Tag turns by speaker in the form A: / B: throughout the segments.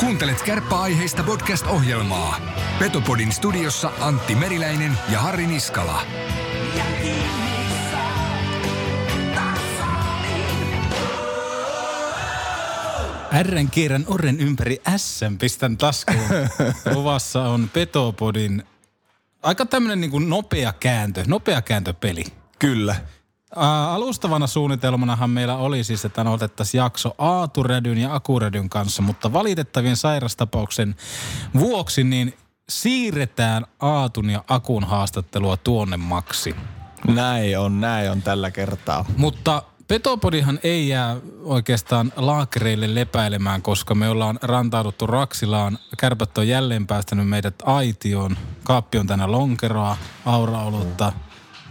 A: Kuuntelet kärppäaiheista podcast-ohjelmaa. Petopodin studiossa Antti Meriläinen ja Harri Niskala.
B: Rn kierrän orren ympäri S pistän taskuun. Luvassa on Petopodin aika tämmönen niin kuin nopea kääntö, nopea kääntöpeli.
C: Kyllä.
B: Ää, alustavana suunnitelmanahan meillä oli siis, että otettaisiin jakso Aaturedyn ja Akuredyn kanssa, mutta valitettavien sairastapauksen vuoksi niin siirretään Aatun ja Akun haastattelua tuonnemmaksi.
C: Näin on, näin on tällä kertaa.
B: Mutta Petopodihan ei jää oikeastaan laakereille lepäilemään, koska me ollaan rantauduttu Raksilaan. Kärpät on jälleen päästänyt meidät aitioon. Kaappi on tänä lonkeroa, auraolutta.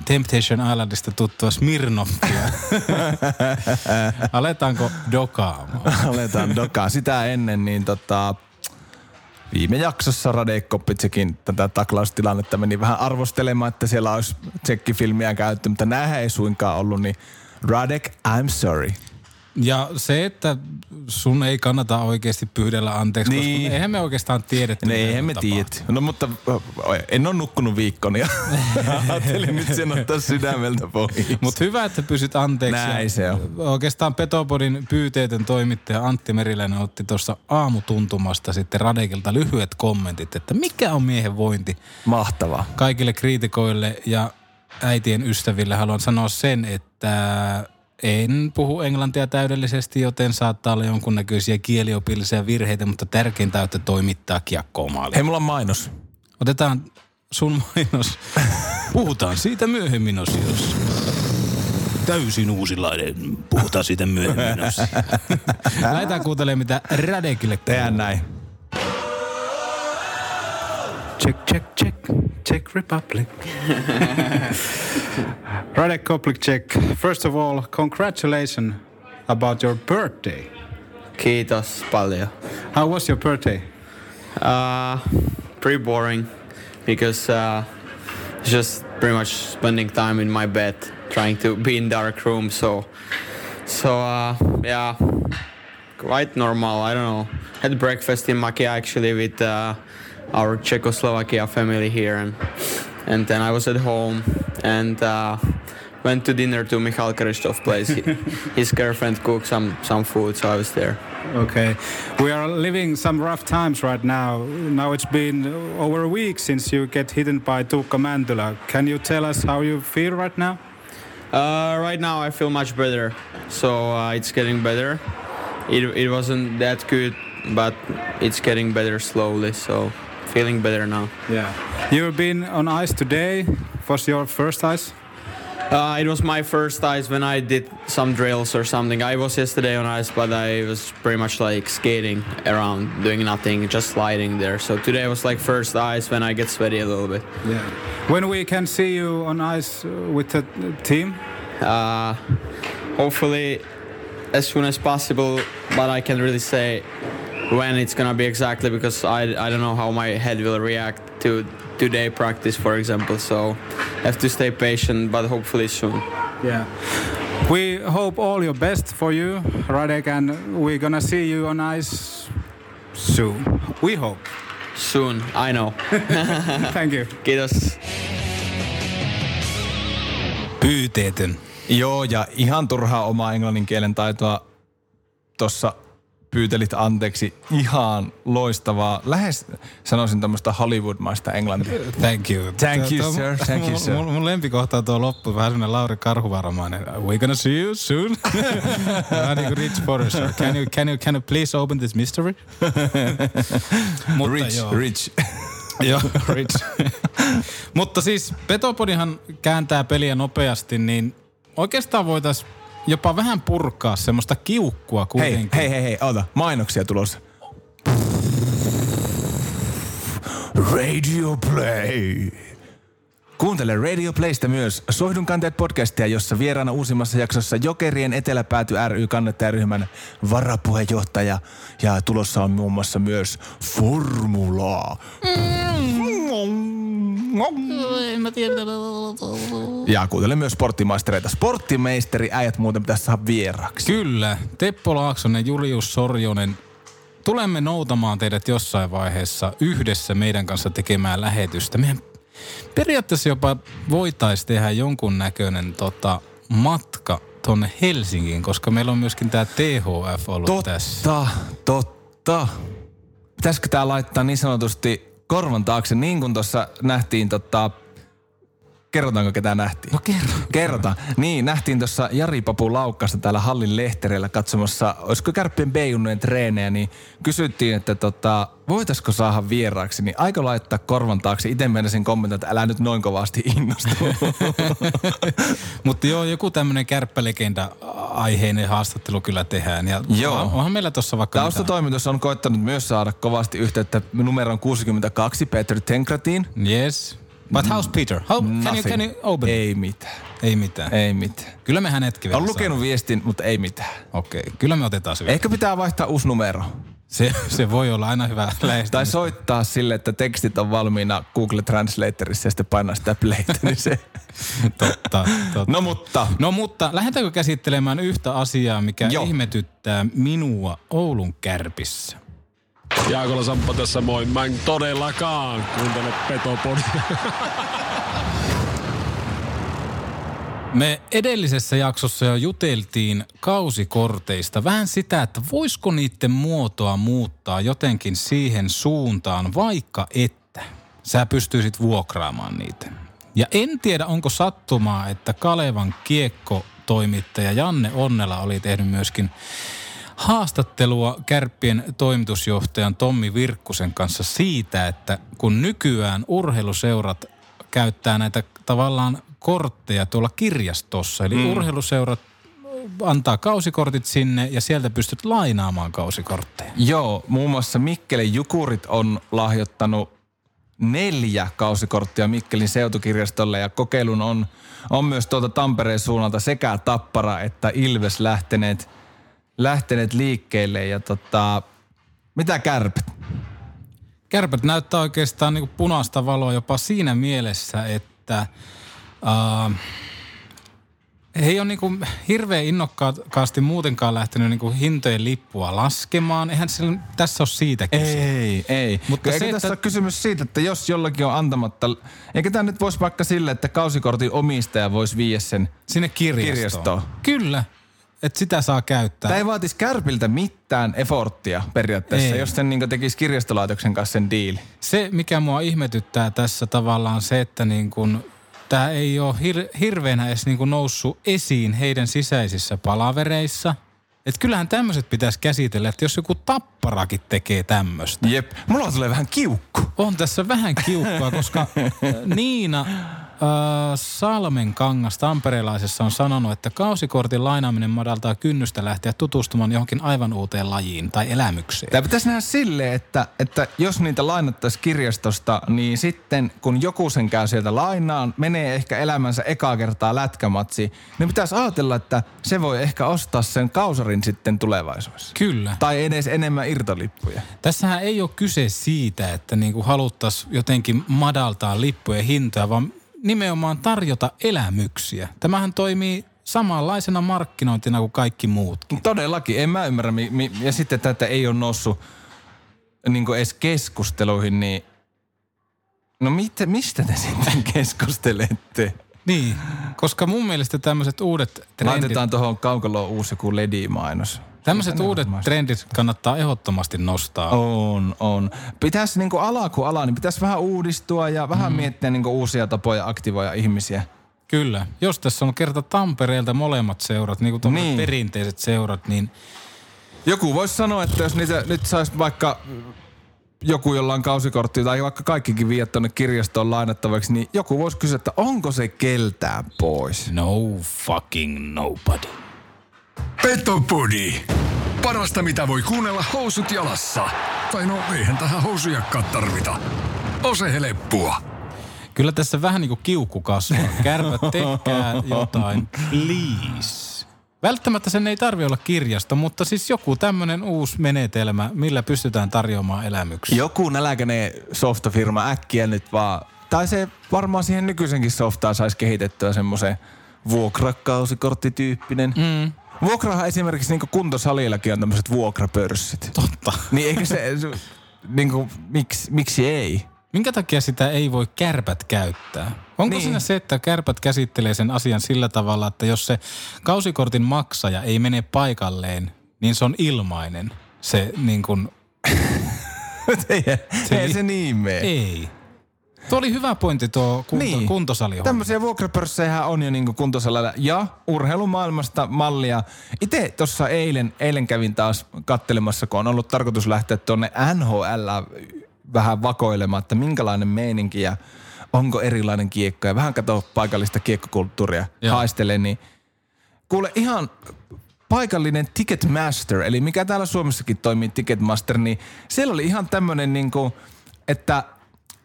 B: Temptation Islandista tuttua Smirnoffia. Aletaanko dokaamaan?
C: Aletaan dokaa. Sitä ennen, niin tota, viime jaksossa Radek Koppitsekin tätä taklaustilannetta meni vähän arvostelemaan, että siellä olisi tsekkifilmiä käytetty, mutta näähän ei suinkaan ollut, niin Radek, I'm sorry.
B: Ja se, että sun ei kannata oikeasti pyydellä anteeksi,
C: Niin.
B: koska eihän me oikeastaan tiedetty.
C: No
B: mitä
C: eihän me tiedä. No mutta en ole nukkunut viikon ja ajattelin nyt sen ottaa sydämeltä pois.
B: Mutta hyvä, että pysyt anteeksi.
C: Näin se on.
B: Oikeastaan Petopodin pyyteetön toimittaja Antti Meriläinen otti tuossa aamutuntumasta sitten Radekilta lyhyet kommentit, että mikä on miehen vointi.
C: Mahtavaa.
B: Kaikille kriitikoille ja äitien ystäville haluan sanoa sen, että en puhu englantia täydellisesti, joten saattaa olla jonkunnäköisiä kieliopillisia virheitä, mutta tärkeintä on, että toimittaa kiekkoa maaliin.
C: Hei, mulla on mainos.
B: Otetaan sun mainos. Puhutaan siitä myöhemmin osiossa. Täysin uusilainen. Puhutaan siitä myöhemmin osiossa. Lähdetään kuuntelemaan, mitä Radekille
C: Tehdään näin.
D: Check, check, check. Czech Republic. Radek Koplicek, first of all, congratulations about your birthday.
E: Kiitos paljon.
D: How was your birthday?
E: Uh, pretty boring because uh, just pretty much spending time in my bed trying to be in dark room. So, so uh, yeah, quite normal. I don't know. Had breakfast in Makia actually with uh, our Czechoslovakia family here, and and then I was at home and. Uh, Went to dinner to Michal Kristov place. His girlfriend cooked some, some food, so I was there.
D: Okay. We are living some rough times right now. Now it's been over a week since you get hidden by Tuukka Mantula. Can you tell us how you feel right now?
E: Uh, right now I feel much better, so uh, it's getting better. It, it wasn't that good, but it's getting better slowly, so feeling better now.
D: Yeah. You've been on ice today. Was your first ice?
E: Uh, it was my first ice when I did some drills or something. I was yesterday on ice, but I was pretty much like skating around, doing nothing, just sliding there. So today was like first ice when I get sweaty a little bit.
D: Yeah. When we can see you on ice uh, with the team?
E: Uh, hopefully as soon as possible, but I can't really say when it's gonna be exactly because I, I don't know how my head will react to today practice, for example. So have to stay patient, but hopefully soon.
D: Yeah. We hope all your best for you, Radek, and we're gonna see you on ice soon. We hope.
E: Soon, I know.
D: Thank you.
E: Kiitos.
B: Pyyteetön.
C: Joo, ja ihan turhaa omaa englannin kielen taitoa tuossa pyytelit anteeksi. Ihan loistavaa. Lähes sanoisin tämmöistä Hollywood-maista englantia.
B: Thank you.
C: Thank you, sir. Thank you, sir.
B: Mun, mun lempikohta on tuo loppu, vähän semmoinen Lauri Karhuvaromainen. We gonna see you soon. vähän niin kuin Rich Forrester. Can you, can, you, can you please open this mystery? Mutta
C: Rich,
B: joo.
C: rich.
B: Joo, Rich. Mutta siis Petopodihan kääntää peliä nopeasti, niin oikeastaan voitaisiin jopa vähän purkaa semmoista kiukkua
C: Hei,
B: kuitenkin.
C: hei, hei, hei, ota. Mainoksia tulossa. Radio Play. Kuuntele Radio Playstä myös Soihdun kanteet podcastia, jossa vieraana uusimmassa jaksossa Jokerien Eteläpääty ry kannattajaryhmän varapuheenjohtaja. Ja tulossa on muun muassa myös Formulaa. Ja kuuntele myös sporttimaistereita. Sporttimeisteri äijät muuten pitäisi saada vieraaksi.
B: Kyllä. Teppo Laaksonen, Julius Sorjonen tulemme noutamaan teidät jossain vaiheessa yhdessä meidän kanssa tekemään lähetystä. Meidän periaatteessa jopa voitaisiin tehdä jonkun näköinen tota, matka tonne Helsinkiin, koska meillä on myöskin tämä THF ollut
C: totta,
B: tässä.
C: totta. Pitäisikö tää laittaa niin sanotusti korvan taakse, niin kuin tuossa nähtiin tota, Kerrotaanko ketä nähtiin?
B: No kerro.
C: Kerrotaan. Niin, nähtiin tuossa Jari Papu Laukkasta täällä Hallin lehtereillä katsomassa, olisiko Kärppien B-junnojen treenejä, niin kysyttiin, että tota, voitaisiko saada vieraaksi, niin aika laittaa korvan taakse. Itse menisin kommentoida, että älä nyt noin kovasti innostu.
B: Mutta joo, joku tämmöinen kärppälegenda aiheinen haastattelu kyllä tehdään. Ja
C: Joo.
B: on- Onhan meillä tuossa vaikka.
C: Taustatoimitus on koittanut myös saada kovasti yhteyttä numeron 62 Peter Tenkratiin.
B: Yes. But how's Peter? How, can, you, can you open?
C: Ei mitään.
B: Ei mitään.
C: Ei mitään.
B: Kyllä me hänetkin vielä
C: On lukenut viestin, mutta ei mitään.
B: Okei, okay. kyllä me otetaan se.
C: Ehkä pitää vaihtaa uusi numero.
B: Se, se voi olla aina hyvä
C: Tai
B: lähestymistä.
C: soittaa sille, että tekstit on valmiina Google Translatorissa ja sitten painaa sitä playtä, niin se...
B: Totta, totta.
C: No mutta,
B: No mutta lähdetäänkö käsittelemään yhtä asiaa, mikä
C: Joo.
B: ihmetyttää minua Oulun kärpissä?
F: Jaakola Samppa tässä moi. Mä en todellakaan kuuntele Petopodia.
B: Me edellisessä jaksossa jo juteltiin kausikorteista. Vähän sitä, että voisiko niiden muotoa muuttaa jotenkin siihen suuntaan, vaikka että sä pystyisit vuokraamaan niitä. Ja en tiedä, onko sattumaa, että Kalevan kiekko-toimittaja Janne Onnela oli tehnyt myöskin haastattelua Kärppien toimitusjohtajan Tommi Virkkusen kanssa siitä, että kun nykyään urheiluseurat käyttää näitä tavallaan kortteja tuolla kirjastossa, eli mm. urheiluseurat antaa kausikortit sinne ja sieltä pystyt lainaamaan kausikortteja.
C: joo, muun muassa Mikkelin Jukurit on lahjoittanut neljä kausikorttia Mikkelin seutukirjastolle ja kokeilun on, on myös tuolta Tampereen suunnalta sekä Tappara että Ilves lähteneet, lähteneet liikkeelle ja tota, mitä kärpät?
B: Kärpät näyttää oikeastaan niin punaista valoa jopa siinä mielessä, että uh, ei ole niin hirveän innokkaasti muutenkaan lähtenyt niin hintojen lippua laskemaan. Eihän sillä, tässä ole siitä kyse.
C: Ei, ei.
B: Mutta se,
C: tässä
B: että-
C: ole kysymys siitä, että jos jollakin on antamatta... Eikä tämä nyt voisi vaikka sille, että kausikortin omistaja voisi viiä sen...
B: Sinne kirjastoon.
C: Kirjastoon.
B: Kyllä, että sitä saa käyttää.
C: Tämä ei vaatisi kärpiltä mitään efforttia periaatteessa,
B: Ei.
C: jos sen niin tekisi kirjastolaitoksen kanssa sen diili.
B: Se, mikä mua ihmetyttää tässä tavallaan se, että niin kun, tämä ei ole hir- hirveänä edes niin kun noussut esiin heidän sisäisissä palavereissa. Että kyllähän tämmöiset pitäisi käsitellä, että jos joku tapparakin tekee tämmöistä.
C: Jep. Mulla tulee vähän kiukku.
B: On tässä vähän kiukkua, koska äh, Niina Salmen kangas tamperelaisessa on sanonut, että kausikortin lainaaminen madaltaa kynnystä lähteä tutustumaan johonkin aivan uuteen lajiin tai elämykseen.
C: Tämä pitäisi nähdä sille, että, että jos niitä lainattaisiin kirjastosta, niin sitten kun joku sen käy sieltä lainaan, menee ehkä elämänsä ekaa kertaa lätkämatsi, niin pitäisi ajatella, että se voi ehkä ostaa sen kausarin sitten tulevaisuudessa.
B: Kyllä.
C: Tai edes enemmän irtolippuja.
B: Tässähän ei ole kyse siitä, että niinku haluttaisiin jotenkin madaltaa lippujen hintoja, vaan nimenomaan tarjota elämyksiä. Tämähän toimii samanlaisena markkinointina kuin kaikki muutkin.
C: Todellakin, en mä ymmärrä. Mi- mi- ja sitten tätä ei ole noussut niin edes keskusteluihin, niin no mit, mistä te sitten keskustelette?
B: Niin, koska mun mielestä tämmöiset uudet trendit,
C: Laitetaan tuohon kaukaloon uusi joku LED-mainos.
B: Tämmöiset uudet trendit kannattaa ehdottomasti nostaa.
C: On, on. Pitäisi niinku ala kuin ala, niin pitäisi vähän uudistua ja vähän mm. miettiä niinku uusia tapoja aktivoida ihmisiä.
B: Kyllä. Jos tässä on kerta Tampereelta molemmat seurat, niin kuin
C: Niin.
B: perinteiset seurat, niin
C: Joku voisi sanoa, että jos niitä nyt saisi vaikka joku, jolla on kausikortti tai vaikka kaikkikin viedä tuonne kirjastoon lainattavaksi, niin joku voisi kysyä, että onko se keltään pois?
B: no fucking nobody.
A: Petopodi. Parasta mitä voi kuunnella housut jalassa. Tai no eihän tähän housujakkaan tarvita. Ose heleppua.
B: Kyllä tässä vähän niin kuin kiukku kasvaa. Kärpät tekää jotain, please. Välttämättä sen ei tarvi olla kirjasto, mutta siis joku tämmöinen uusi menetelmä, millä pystytään tarjoamaan elämyksiä.
C: Joku nälkäinen softafirma äkkiä nyt vaan, tai se varmaan siihen nykyisenkin softaan saisi kehitettyä semmoisen vuokrakausikorttityyppinen. Mm. Vuokrahan esimerkiksi niin kuntosalillakin on tämmöiset vuokrapörssit.
B: Totta.
C: Niin eikö se, se niin kuin, miksi, miksi ei?
B: Minkä takia sitä ei voi kärpät käyttää? Onko
C: Niin.
B: siinä se, että kärpät käsittelee sen asian sillä tavalla, että jos se kausikortin maksaja ei mene paikalleen, niin se on ilmainen. Se niin kuin,
C: ei,
B: Se
C: ei se niin mene.
B: ei. Tuo oli hyvä pointti tuo kunto,
C: Niin.
B: niin. kuntosali.
C: Tämmöisiä vuokrapörssejä on jo niinku kuntosalilla ja urheilumaailmasta mallia. Itse tuossa eilen, eilen kävin taas kattelemassa, kun on ollut tarkoitus lähteä tuonne NHL vähän vakoilemaan, että minkälainen meininki ja onko erilainen kiekko ja vähän katsoa paikallista kiekkokulttuuria
B: Joo.
C: haistele, niin kuule ihan paikallinen Ticketmaster, eli mikä täällä Suomessakin toimii Ticketmaster, niin siellä oli ihan tämmöinen niinku, että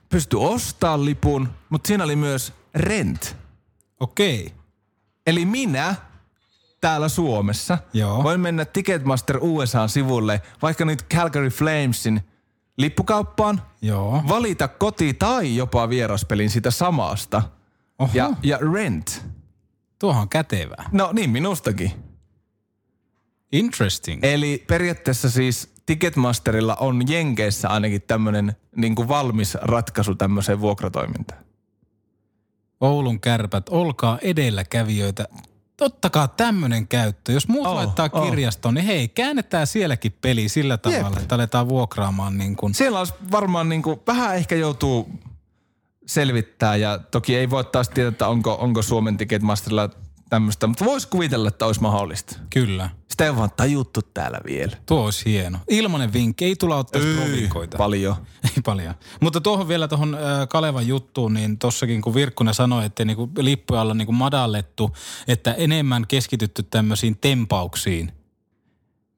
C: pystyi ostamaan lipun, mutta siinä oli myös rent.
B: Okei.
C: Eli minä täällä Suomessa
B: Joo.
C: voin mennä Ticketmaster USAn sivulle, vaikka nyt Calgary Flamesin lippukauppaan,
B: Joo.
C: valita koti- tai jopa vieraspelin sitä samasta.
B: Oho.
C: Ja, ja rent.
B: Tuohan on kätevää.
C: No niin, minustakin.
B: Interesting.
C: Eli periaatteessa siis Ticketmasterilla on Jenkeissä ainakin tämmöinen niin kuin valmis ratkaisu tämmöiseen vuokratoimintaan.
B: Oulun kärpät, olkaa edelläkävijöitä. Ottakaa tämmöinen käyttö. Jos muut
C: Oh,
B: laittaa
C: oh.
B: kirjastoon, niin hei, käännetään sielläkin peli sillä tavalla,
C: Jep.
B: että aletaan vuokraamaan niin kuin.
C: Siellä olisi varmaan niin kuin, vähän ehkä joutuu selvittää ja toki ei voi taas tietää, että onko, onko Suomen Ticketmasterilla tämmöistä, mutta voisi kuvitella, että olisi mahdollista.
B: Kyllä.
C: Sitä ei ole vaan tajuttu täällä vielä.
B: Tuo olisi hieno. Ilmanen vinkki, ei tulla ottaa provikoita.
C: Paljon.
B: Ei paljon. Mutta tuohon vielä tuohon äh, Kalevan juttuun, niin tossakin kun Virkkunen sanoi, että niinku lippuja ollaan niinku madallettu, että enemmän keskitytty tämmöisiin tempauksiin.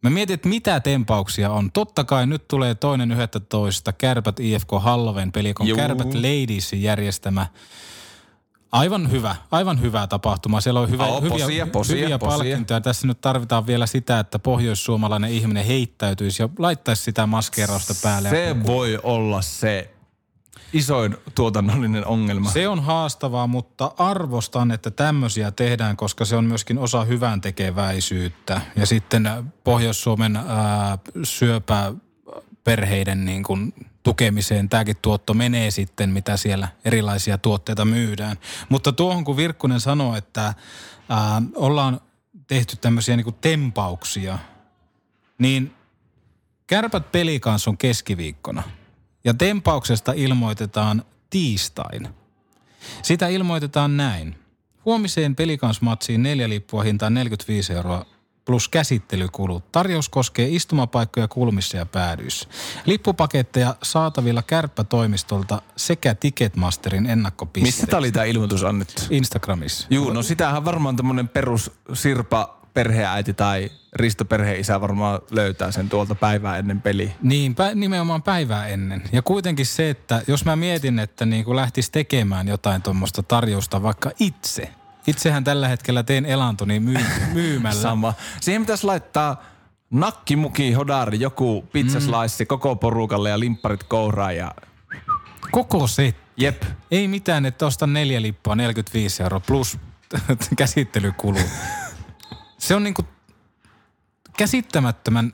B: Mä mietin, että mitä tempauksia on. Totta kai nyt tulee toinen 11. Kärpät IFK Halloven pelikon
C: Juu.
B: Kärpät Ladiesin järjestämä. Aivan hyvä, aivan hyvä tapahtuma. Siellä on hyvä,
C: Oo,
B: hyviä,
C: posia, posia,
B: hyviä
C: posia.
B: palkintoja. Tässä nyt tarvitaan vielä sitä, että pohjoissuomalainen ihminen heittäytyisi ja laittaisi sitä maskeerausta päälle.
C: Se voi olla se isoin tuotannollinen ongelma.
B: Se on haastavaa, mutta arvostan, että tämmöisiä tehdään, koska se on myöskin osa hyvän tekeväisyyttä. Ja sitten Pohjois-Suomen ää, syöpäperheiden niin kuin tukemiseen tämäkin tuotto menee sitten, mitä siellä erilaisia tuotteita myydään. Mutta tuohon kun Virkkunen sanoi, että ää, ollaan tehty tämmöisiä niin kuin tempauksia, niin Kärpät peli kanssa on keskiviikkona. Ja tempauksesta ilmoitetaan tiistain. Sitä ilmoitetaan näin. Huomiseen pelikansmatsiin neljä lippua hintaan 45 euroa plus käsittelykulut. Tarjous koskee istumapaikkoja kulmissa ja päädyissä. Lippupaketteja saatavilla kärppätoimistolta sekä Ticketmasterin ennakkopisteistä.
C: Missä tämä oli tämä ilmoitus annettu?
B: Instagramissa.
C: Juu, no sitähän varmaan tämmönen perus Sirpa perheäiti tai Risto perheisä varmaan löytää sen tuolta päivää ennen peliä.
B: Niin, pä- nimenomaan päivää ennen. Ja kuitenkin se, että jos mä mietin, että niin lähtisi tekemään jotain tuommoista tarjousta vaikka itse. Itsehän tällä hetkellä teen elantoni myy- myymällä.
C: Sama. Siihen pitäisi laittaa nakkimuki, hodari, joku pizzaslice mm. koko porukalle ja limpparit kouraan ja
B: Koko se.
C: jep.
B: Ei mitään, että ostan neljä lippua 45 euroa plus käsittelykulu. Se on niinku käsittämättömän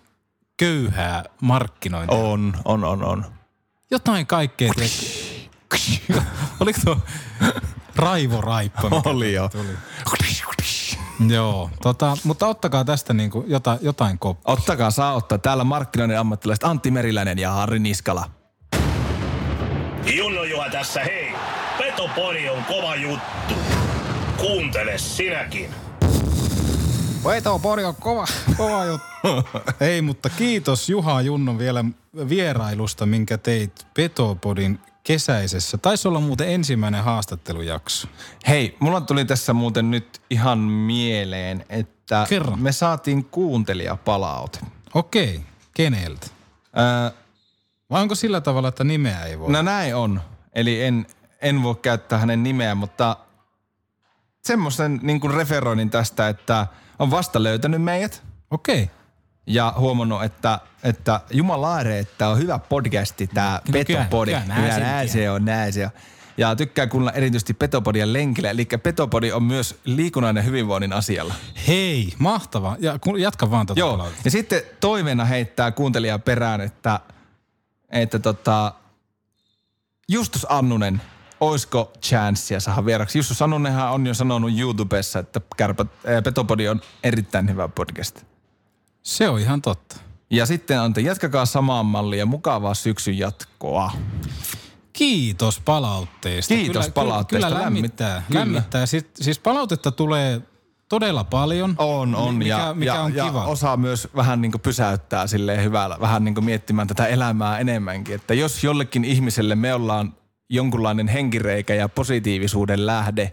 B: köyhää markkinointia.
C: On, on, on, on.
B: Jotain kaikkea. tiedätkö? Oliko tuo Raivo Raippa?
C: Oli jo.
B: tuli? Joo, tota, mutta ottakaa tästä niinku jotain, jotain koppaa.
C: Ottakaa, saa ottaa. Täällä markkinoiden ammattilaiset Antti Meriläinen ja Harri Niskala.
G: Junno Juha tässä, hei! Petopori on kova juttu. Kuuntele sinäkin.
B: Veto Pori on kova, kova juttu. Ei, mutta kiitos Juha Junnon vielä vierailusta, minkä teit Petopodin kesäisessä. Taisi olla muuten ensimmäinen haastattelujakso.
C: Hei, mulla tuli tässä muuten nyt ihan mieleen, että
B: Kerro.
C: me saatiin kuuntelijapalaute.
B: Okei, keneltä?
C: Öö,
B: Vai onko sillä tavalla, että nimeä ei voi?
C: no näin on. Eli en, en voi käyttää hänen nimeään, mutta semmoisen niin kuin referoinnin tästä, että on vasta löytänyt meidät
B: Okei.
C: Ja huomannut, että, että jumalaare, että on hyvä podcasti tämä
B: Kyllä,
C: Petopodi.
B: kyllä,
C: Kyllä näin se on, näin se on. ja tykkää kuunnella erityisesti Petopodia lenkillä. Eli Petopodi on myös liikunnan ja hyvinvoinnin asialla.
B: Hei, mahtava. Ja jatka vaan tätä
C: Joo,
B: palautetta.
C: ja sitten toiveena heittää kuuntelija perään, että, että tota, Justus Annunen, oisko chanssia saada vieraksi? Justus Annunenhan on jo sanonut YouTubessa, että Petopodi on erittäin hyvä podcast.
B: Se on ihan totta.
C: Ja sitten on, että jatkakaa samaan malliin ja mukavaa syksyn jatkoa.
B: Kiitos palautteesta.
C: Kiitos palautteesta.
B: Kyllä, kyllä lämmittää.
C: Lämmit- kyllä.
B: lämmittää. Siis, siis palautetta tulee todella paljon.
C: On, on.
B: Mikä,
C: ja,
B: mikä
C: ja,
B: on
C: ja
B: kiva.
C: osaa myös vähän niin pysäyttää silleen hyvällä, vähän niin miettimään tätä elämää enemmänkin. Että jos jollekin ihmiselle me ollaan jonkunlainen henkireikä ja positiivisuuden lähde,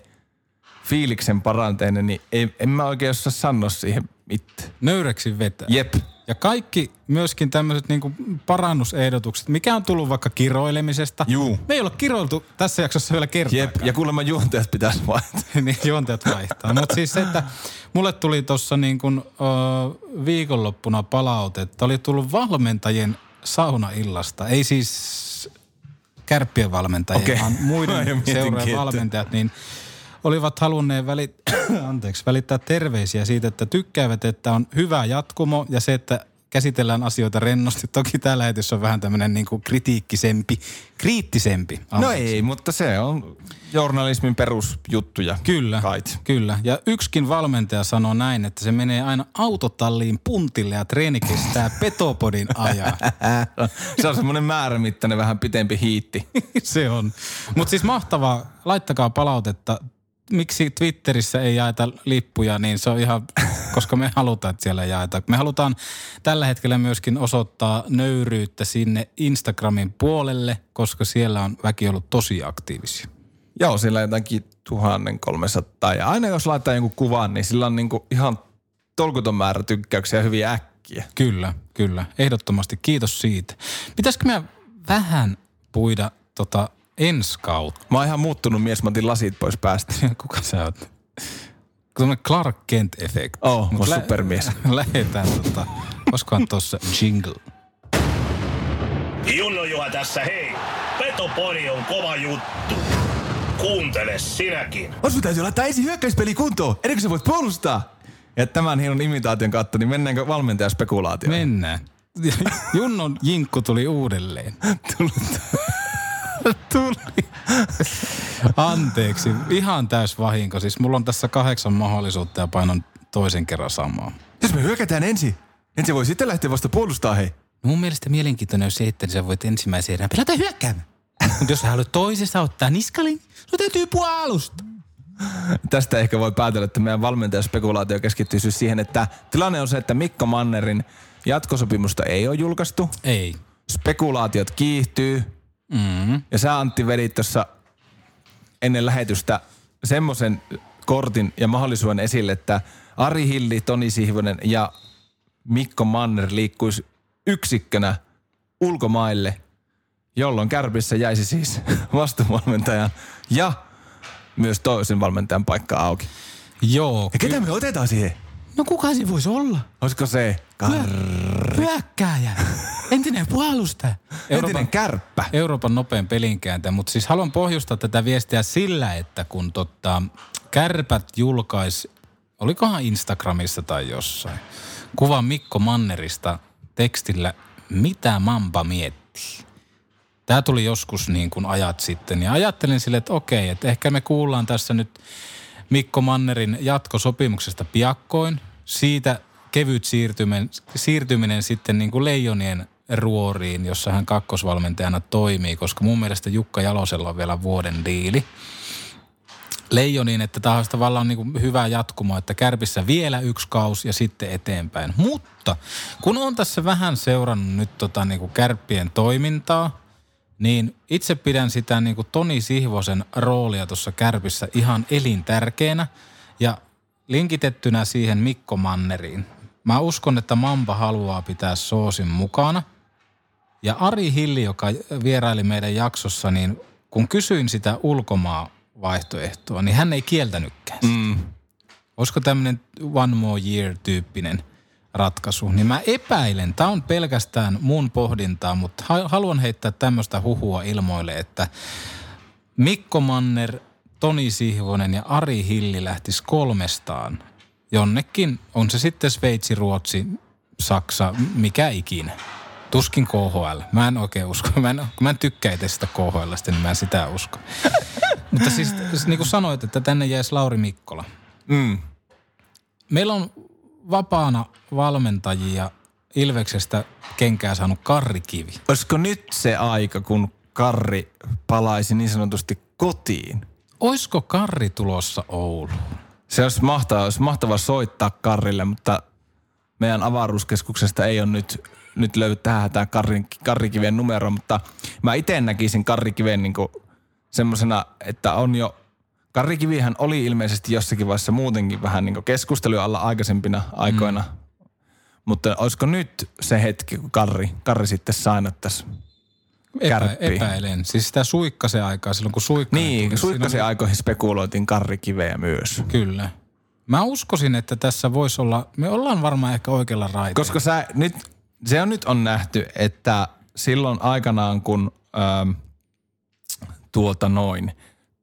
C: fiiliksen paranteinen, niin ei, en mä oikein osaa sanoa siihen mitään.
B: Nöyreksi vetää.
C: Jep.
B: Ja kaikki myöskin tämmöiset niinku parannusehdotukset, mikä on tullut vaikka kiroilemisesta.
C: Juu.
B: Me ei olla kiroiltu tässä jaksossa vielä kertaakaan.
C: Jep. Ja kuulemma juontajat pitäisi vaihtaa.
B: niin juonteet vaihtaa. Mutta siis se, että mulle tuli tuossa niin kuin, ö, viikonloppuna palautetta. Oli tullut valmentajien saunaillasta. Ei siis kärppien valmentajien,
C: Okei.
B: vaan muiden seurojen valmentajat, niin olivat halunneet välit, anteeksi, välittää terveisiä siitä, että tykkäävät, että on hyvä jatkumo ja se, että käsitellään asioita rennosti. Toki tämä lähetys on vähän tämmöinen niin kuin kritiikkisempi, kriittisempi.
C: No
B: anteeksi.
C: ei, mutta se on journalismin perusjuttuja.
B: Kyllä,
C: Kait.
B: kyllä. Ja yksikin valmentaja sanoo näin, että se menee aina autotalliin puntille ja treeni kestää petopodin ajaa.
C: Se on semmoinen määrämittainen vähän pitempi hiitti.
B: se on. Mutta siis mahtavaa. Laittakaa palautetta. Miksi Twitterissä ei jaeta lippuja, niin se on ihan, koska me halutaan, että siellä jaetaan. Me halutaan tällä hetkellä myöskin osoittaa nöyryyttä sinne Instagramin puolelle, koska siellä on väki ollut tosi aktiivisia.
C: Joo, sillä jotakin 1300. Ja aina jos laittaa jonkun kuvan, niin sillä on niinku ihan tolkuton määrä tykkäyksiä hyvin äkkiä.
B: Kyllä, kyllä. Ehdottomasti kiitos siitä. Pitäisikö me vähän puida tota ensi kautta?
C: Mä oon ihan muuttunut mies, mä otin lasit pois päästä.
B: Kuka sä oot? Tuommoinen Clark Kent-efekti.
C: Oh,
B: Mut
C: mä oon supermies.
B: Lähetään tota, koskohan tossa jingle.
G: Junno Juha tässä hei. Petopodi on kova juttu. Kuuntele sinäkin.
C: On sun täytyy laittaa ensin hyökkäyspeli kuntoon, ennen kuin sä voit puolustaa. Ja tämän hienon imitaation kautta, niin mennäänkö valmentajaspekulaatioon?
B: Mennään. Junnon jinkku tuli uudelleen. tuli. Anteeksi, ihan täys vahinko. Siis mulla on tässä kahdeksan mahdollisuutta ja painon toisen kerran samaa.
C: Jos me hyökätään ensin, niin se voi sitten lähteä vasta puolustaa, hei.
B: Mun mielestä mielenkiintoinen on se, että sä voit ensimmäisen erään pelata hyökkäämään. Mutta jos sä haluat toisessa ottaa niskalin, sun täytyy puolustaa.
C: Tästä ehkä voi päätellä, että meidän valmentajaspekulaatio keskittyy siis siihen, että tilanne on se, että Mikko Mannerin jatkosopimusta ei ole julkaistu.
B: Ei.
C: Spekulaatiot kiihtyy.
B: Mm.
C: Ja sä Antti vedit tuossa ennen lähetystä semmoisen kortin ja mahdollisuuden esille, että Ari Hilli, Toni Sihvonen ja Mikko Manner liikkuisi yksikkönä ulkomaille, jolloin Kärpissä jäisi siis vastuuvalmentajan ja myös toisen valmentajan paikka auki.
B: Joo.
C: Ja ketä me otetaan siihen?
B: No kuka se voisi olla?
C: Olisiko se Kar-
B: Hyökkääjä. Entinen puolustaja.
C: entinen kärppä?
B: Euroopan nopein pelinkääntäjä, mutta siis haluan pohjustaa tätä viestiä sillä, että kun tota, kärpät julkaisi, olikohan Instagramissa tai jossain, kuva Mikko Mannerista tekstillä, mitä Mamba miettii. Tämä tuli joskus niin kuin ajat sitten ja ajattelin sille, että okei, että ehkä me kuullaan tässä nyt Mikko Mannerin jatkosopimuksesta piakkoin. Siitä kevyt siirtyminen, siirtyminen sitten niin kuin Leijonien ruoriin, jossa hän kakkosvalmentajana toimii, koska mun mielestä Jukka Jalosella on vielä vuoden diili. Leijoniin, että tämä olisi tavallaan niin kuin hyvä jatkumo, että kärpissä vielä yksi kaus ja sitten eteenpäin. Mutta kun on tässä vähän seurannut nyt tota niin kuin kärppien toimintaa, niin itse pidän sitä niin kuin Toni Sihvosen roolia tuossa kärpissä ihan elintärkeänä ja linkitettynä siihen Mikko Manneriin. Mä uskon, että Mamba haluaa pitää Soosin mukana. Ja Ari Hilli, joka vieraili meidän jaksossa, niin kun kysyin sitä ulkomaa vaihtoehtoa, niin hän ei kieltänytkään sitä.
C: Mm.
B: Olisiko tämmöinen one more year tyyppinen ratkaisu, niin mä epäilen, tämä on pelkästään mun pohdintaa, mutta ha- haluan heittää tämmöistä huhua ilmoille, että Mikko Manner, Toni Sihvonen ja Ari Hilli lähtis kolmestaan jonnekin. On se sitten Sveitsi, Ruotsi, Saksa, mikä ikinä. Tuskin KHL. Mä en oikein usko. Mä en, mä en tykkää itse sitä KHLstä, niin mä en sitä usko. Mutta siis niin kuin sanoit, että tänne jäisi Lauri Mikkola.
C: Mm.
B: Meillä on vapaana valmentajia Ilveksestä kenkää saanut Karri Kivi.
C: Olisiko nyt se aika, kun Karri palaisi niin sanotusti kotiin?
B: Oisko Karri tulossa Ouluun?
C: Se olisi mahtavaa, olisi mahtavaa soittaa Karrille, mutta meidän avaruuskeskuksesta ei ole nyt, nyt löydy tähän hätään Karri, Karrikiven numero, mutta mä itse näkisin Karrikiven niin semmoisena, että on jo Karrikivihän oli ilmeisesti jossakin vaiheessa muutenkin vähän niin keskusteluja alla aikaisempina aikoina. Mm. Mutta olisiko nyt se hetki, kun Karri, Karri sitten sainattaisi
B: Epä, epäilen. Siis sitä suikkasen aikaa silloin, kun suikkanen
C: Niin,
B: tuli,
C: suikkasen
B: siinä-
C: aikoihin spekuloitiin Karrikiveä myös.
B: Kyllä. Mä uskoisin, että tässä voisi olla, me ollaan varmaan ehkä oikealla raiteella.
C: Koska sä nyt, se on nyt on nähty, että silloin aikanaan kun ähm, tuolta noin,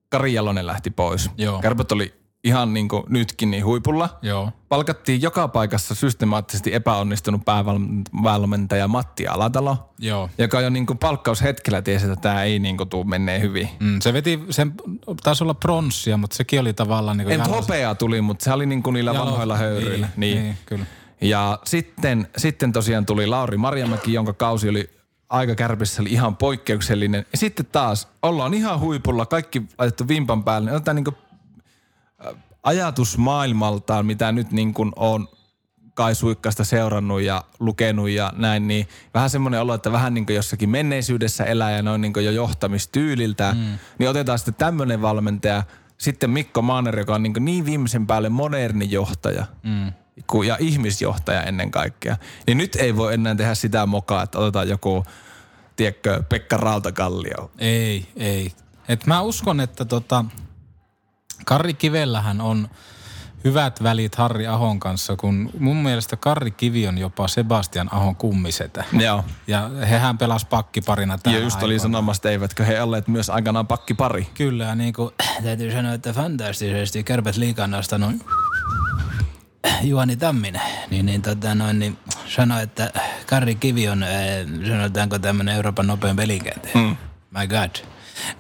C: Kari Jalonen lähti pois.
B: Joo.
C: Kärpät oli ihan niin kuin nytkin niin huipulla.
B: Joo.
C: Palkattiin joka paikassa systemaattisesti epäonnistunut päävalmentaja Matti Alatalo,
B: Joo.
C: joka jo niin kuin palkkaushetkellä tiesi, että tämä ei niin kuin tuu menee hyvin.
B: Mm, se veti, sen taisi olla pronssia, mutta sekin oli tavallaan niin
C: En
B: kuin
C: hopeaa tuli, mutta se oli niin kuin niillä vanhoilla höyryillä.
B: Niin, niin. kyllä.
C: Ja sitten, sitten tosiaan tuli Lauri Marjamäki, jonka kausi oli aika kärpissä, oli ihan poikkeuksellinen. Ja sitten taas ollaan ihan huipulla, kaikki laitettu vimpan päälle. Otetaan niin kuin, ajatus maailmaltaan, mitä nyt niin kuin on Kai Suikkasta seurannut ja lukenut ja näin, niin vähän semmoinen olo, että vähän niin kuin jossakin menneisyydessä elää ja noin niin kuin jo johtamistyyliltä, mm. niin otetaan sitten tämmöinen valmentaja, sitten Mikko Maaner, joka on niin, niin viimeisen päälle moderni johtaja mm. Ja ihmisjohtaja ennen kaikkea. Niin nyt ei voi enää tehdä sitä mokaa, että otetaan joku, tiedätkö, Pekka Rautakallio.
B: Ei, ei. Et mä uskon, että tota, Karri Kivellähän on hyvät välit Harri Ahon kanssa, kun mun mielestä Karri Kivi on jopa Sebastian Ahon kummisetä.
C: Joo.
B: Ja hehän pelas pakkiparina
C: Ja
B: täällä
C: just oli sanomassa, että eivätkö he olleet myös aikanaan pakkipari.
B: Kyllä, ja niin kuin, täytyy sanoa, että fantastisesti kärpät liikaa nostanut Juhani Tamminen, niin, niin, tota, noin, niin sanoi, että Karri Kivi on, äh, sanotaanko tämmöinen Euroopan nopein pelikääntä. Mm. My God.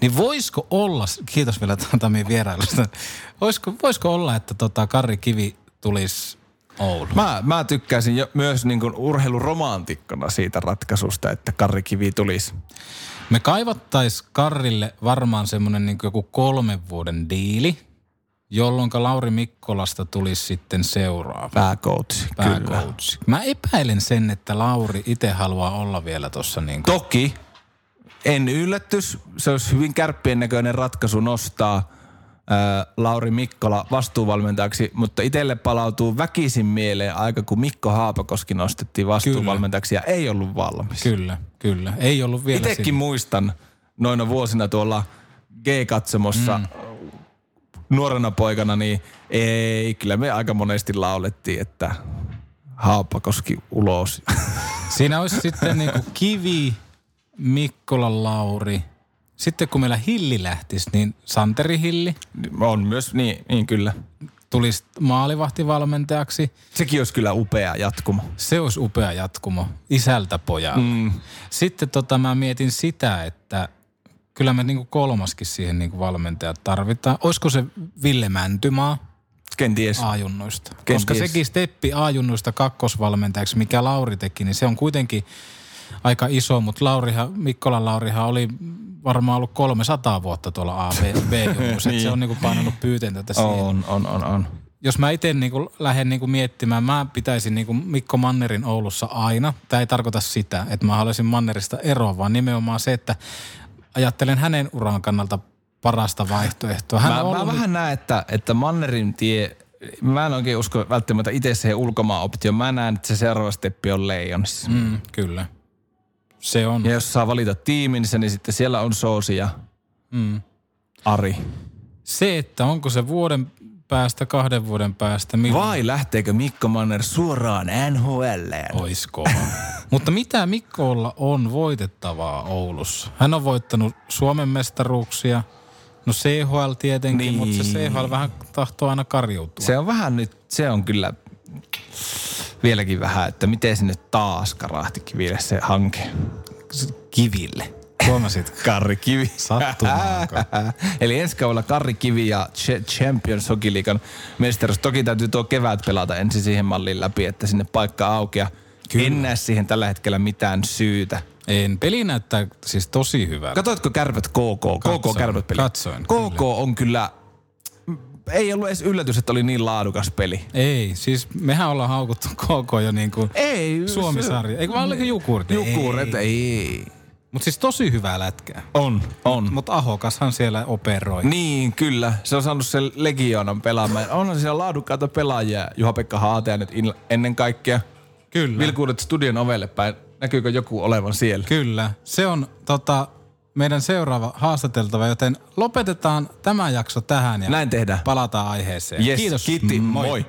B: Niin voisiko olla, kiitos vielä Tammin vierailusta, voisiko, voisiko olla, että tota Karri Kivi tulisi Oulu?
C: Mä, mä tykkäisin jo, myös niin kuin urheiluromantikkona siitä ratkaisusta, että Karri Kivi tulisi.
B: Me kaivattais Karrille varmaan semmoinen niin joku kolmen vuoden diili, jolloin Lauri Mikkolasta tulisi sitten seuraava
C: Pääkoutsi, kyllä.
B: Mä epäilen sen, että Lauri itse haluaa olla vielä tuossa niin kuin,
C: Toki en yllätys, se olisi hyvin kärppien näköinen ratkaisu nostaa ää, Lauri Mikkola vastuuvalmentajaksi, mutta itselle palautuu väkisin mieleen aika, kun Mikko Haapakoski nostettiin vastuuvalmentajaksi ja ei ollut valmis.
B: Kyllä, kyllä. Ei ollut vielä
C: Itekin muistan noina vuosina tuolla G-katsomossa mm. Nuorena poikana, niin ei, kyllä me aika monesti laulettiin, että Haapakoski ulos.
B: Siinä olisi sitten niin kuin Kivi, Mikkola, Lauri. Sitten kun meillä Hilli lähtisi, niin Santeri Hilli
C: On myös, niin, niin kyllä.
B: tulisi maalivahtivalmentajaksi.
C: Sekin olisi kyllä upea jatkumo.
B: Se olisi upea jatkumo isältä pojalle. Mm. Sitten tota, mä mietin sitä, että kyllä me niinku kolmaskin siihen niinku valmentajat tarvitaan. Olisiko se Ville Mäntymaa
C: Kenties.
B: A-junnuista? Koska
C: Kenties.
B: sekin steppi A-junnuista kakkosvalmentajaksi, mikä Lauri teki, niin se on kuitenkin aika iso, mutta Laurihan, Mikkolan Laurihan oli varmaan ollut 300 vuotta tuolla A, B, niin. Se on niinku painanut pyytentä siihen
C: On, on, on, on.
B: jos mä itse niinku lähden niinku miettimään, mä pitäisin niinku Mikko Mannerin Oulussa aina. Tämä ei tarkoita sitä, että mä haluaisin Mannerista eroa, vaan nimenomaan se, että ajattelen hänen uran kannalta parasta vaihtoehtoa. Hän
C: Mä,
B: on
C: mä
B: ollut,
C: vähän näen, että, että Mannerin tie, mä en oikein usko välttämättä itse siihen ulkomaan optioon. Mä näen, että se seuraava steppi on Leijonissa. Mm.
B: mm, kyllä. Se on.
C: Ja jos saa valita tiiminsä, niin sitten siellä on Soosi ja
B: Mm.
C: Ari.
B: Se, että onko se vuoden päästä, kahden vuoden päästä, milloin
C: Vai lähteekö Mikko Manner suoraan NHLään?
B: Ois kova. Mutta mitä Mikkolla on voitettavaa Oulussa? Hän on voittanut Suomen mestaruuksia, No CHL tietenkin,
C: Niin.
B: mutta se CHL vähän tahtoo aina karjuutua.
C: Se on vähän nyt, se on kyllä vieläkin vähän, että miten sinne taas karahtikin vielä se hanke kiville.
B: Huomasit?
C: Karri Kivi.
B: Sattumaanko?
C: Eli ensi kaudella Karri Kivi ja Ch- Champions Hockey Leaguean mestaruus. Toki täytyy tuo kevät pelata ensin siihen malliin läpi, että sinne paikka aukeaa. En näe siihen tällä hetkellä mitään syytä.
B: En. Peli näyttää siis tosi hyvältä.
C: Katoitko Kärpät KK? KK
B: Katsoin,
C: Kärpät peli.
B: katsoin,
C: KK
B: kyllä.
C: on kyllä, ei ollut edes yllätys, että oli niin laadukas peli.
B: Ei, siis mehän ollaan haukuttu koko jo niin kuin
C: Ei.
B: Suomi-sarja. Eikö vaan oliko Jukurit?
C: Jukuret, ei.
B: Mutta siis tosi hyvää lätkää.
C: On, on.
B: Mutta Ahokashan siellä operoi.
C: Niin, kyllä. Se on saanut sen Legionan pelaamaan. Onhan siellä laadukkaita pelaajia. Juha-Pekka Haatea nyt in- ennen kaikkea.
B: Kyllä.
C: Vilkuudet studion ovelle päin. Näkyykö joku olevan siellä?
B: Kyllä. Se on tota, meidän seuraava haastateltava, joten lopetetaan tämä jakso tähän ja
C: Näin tehdään.
B: palataan aiheeseen.
C: Yes,
B: Kiitos.
C: kiitti. Moi.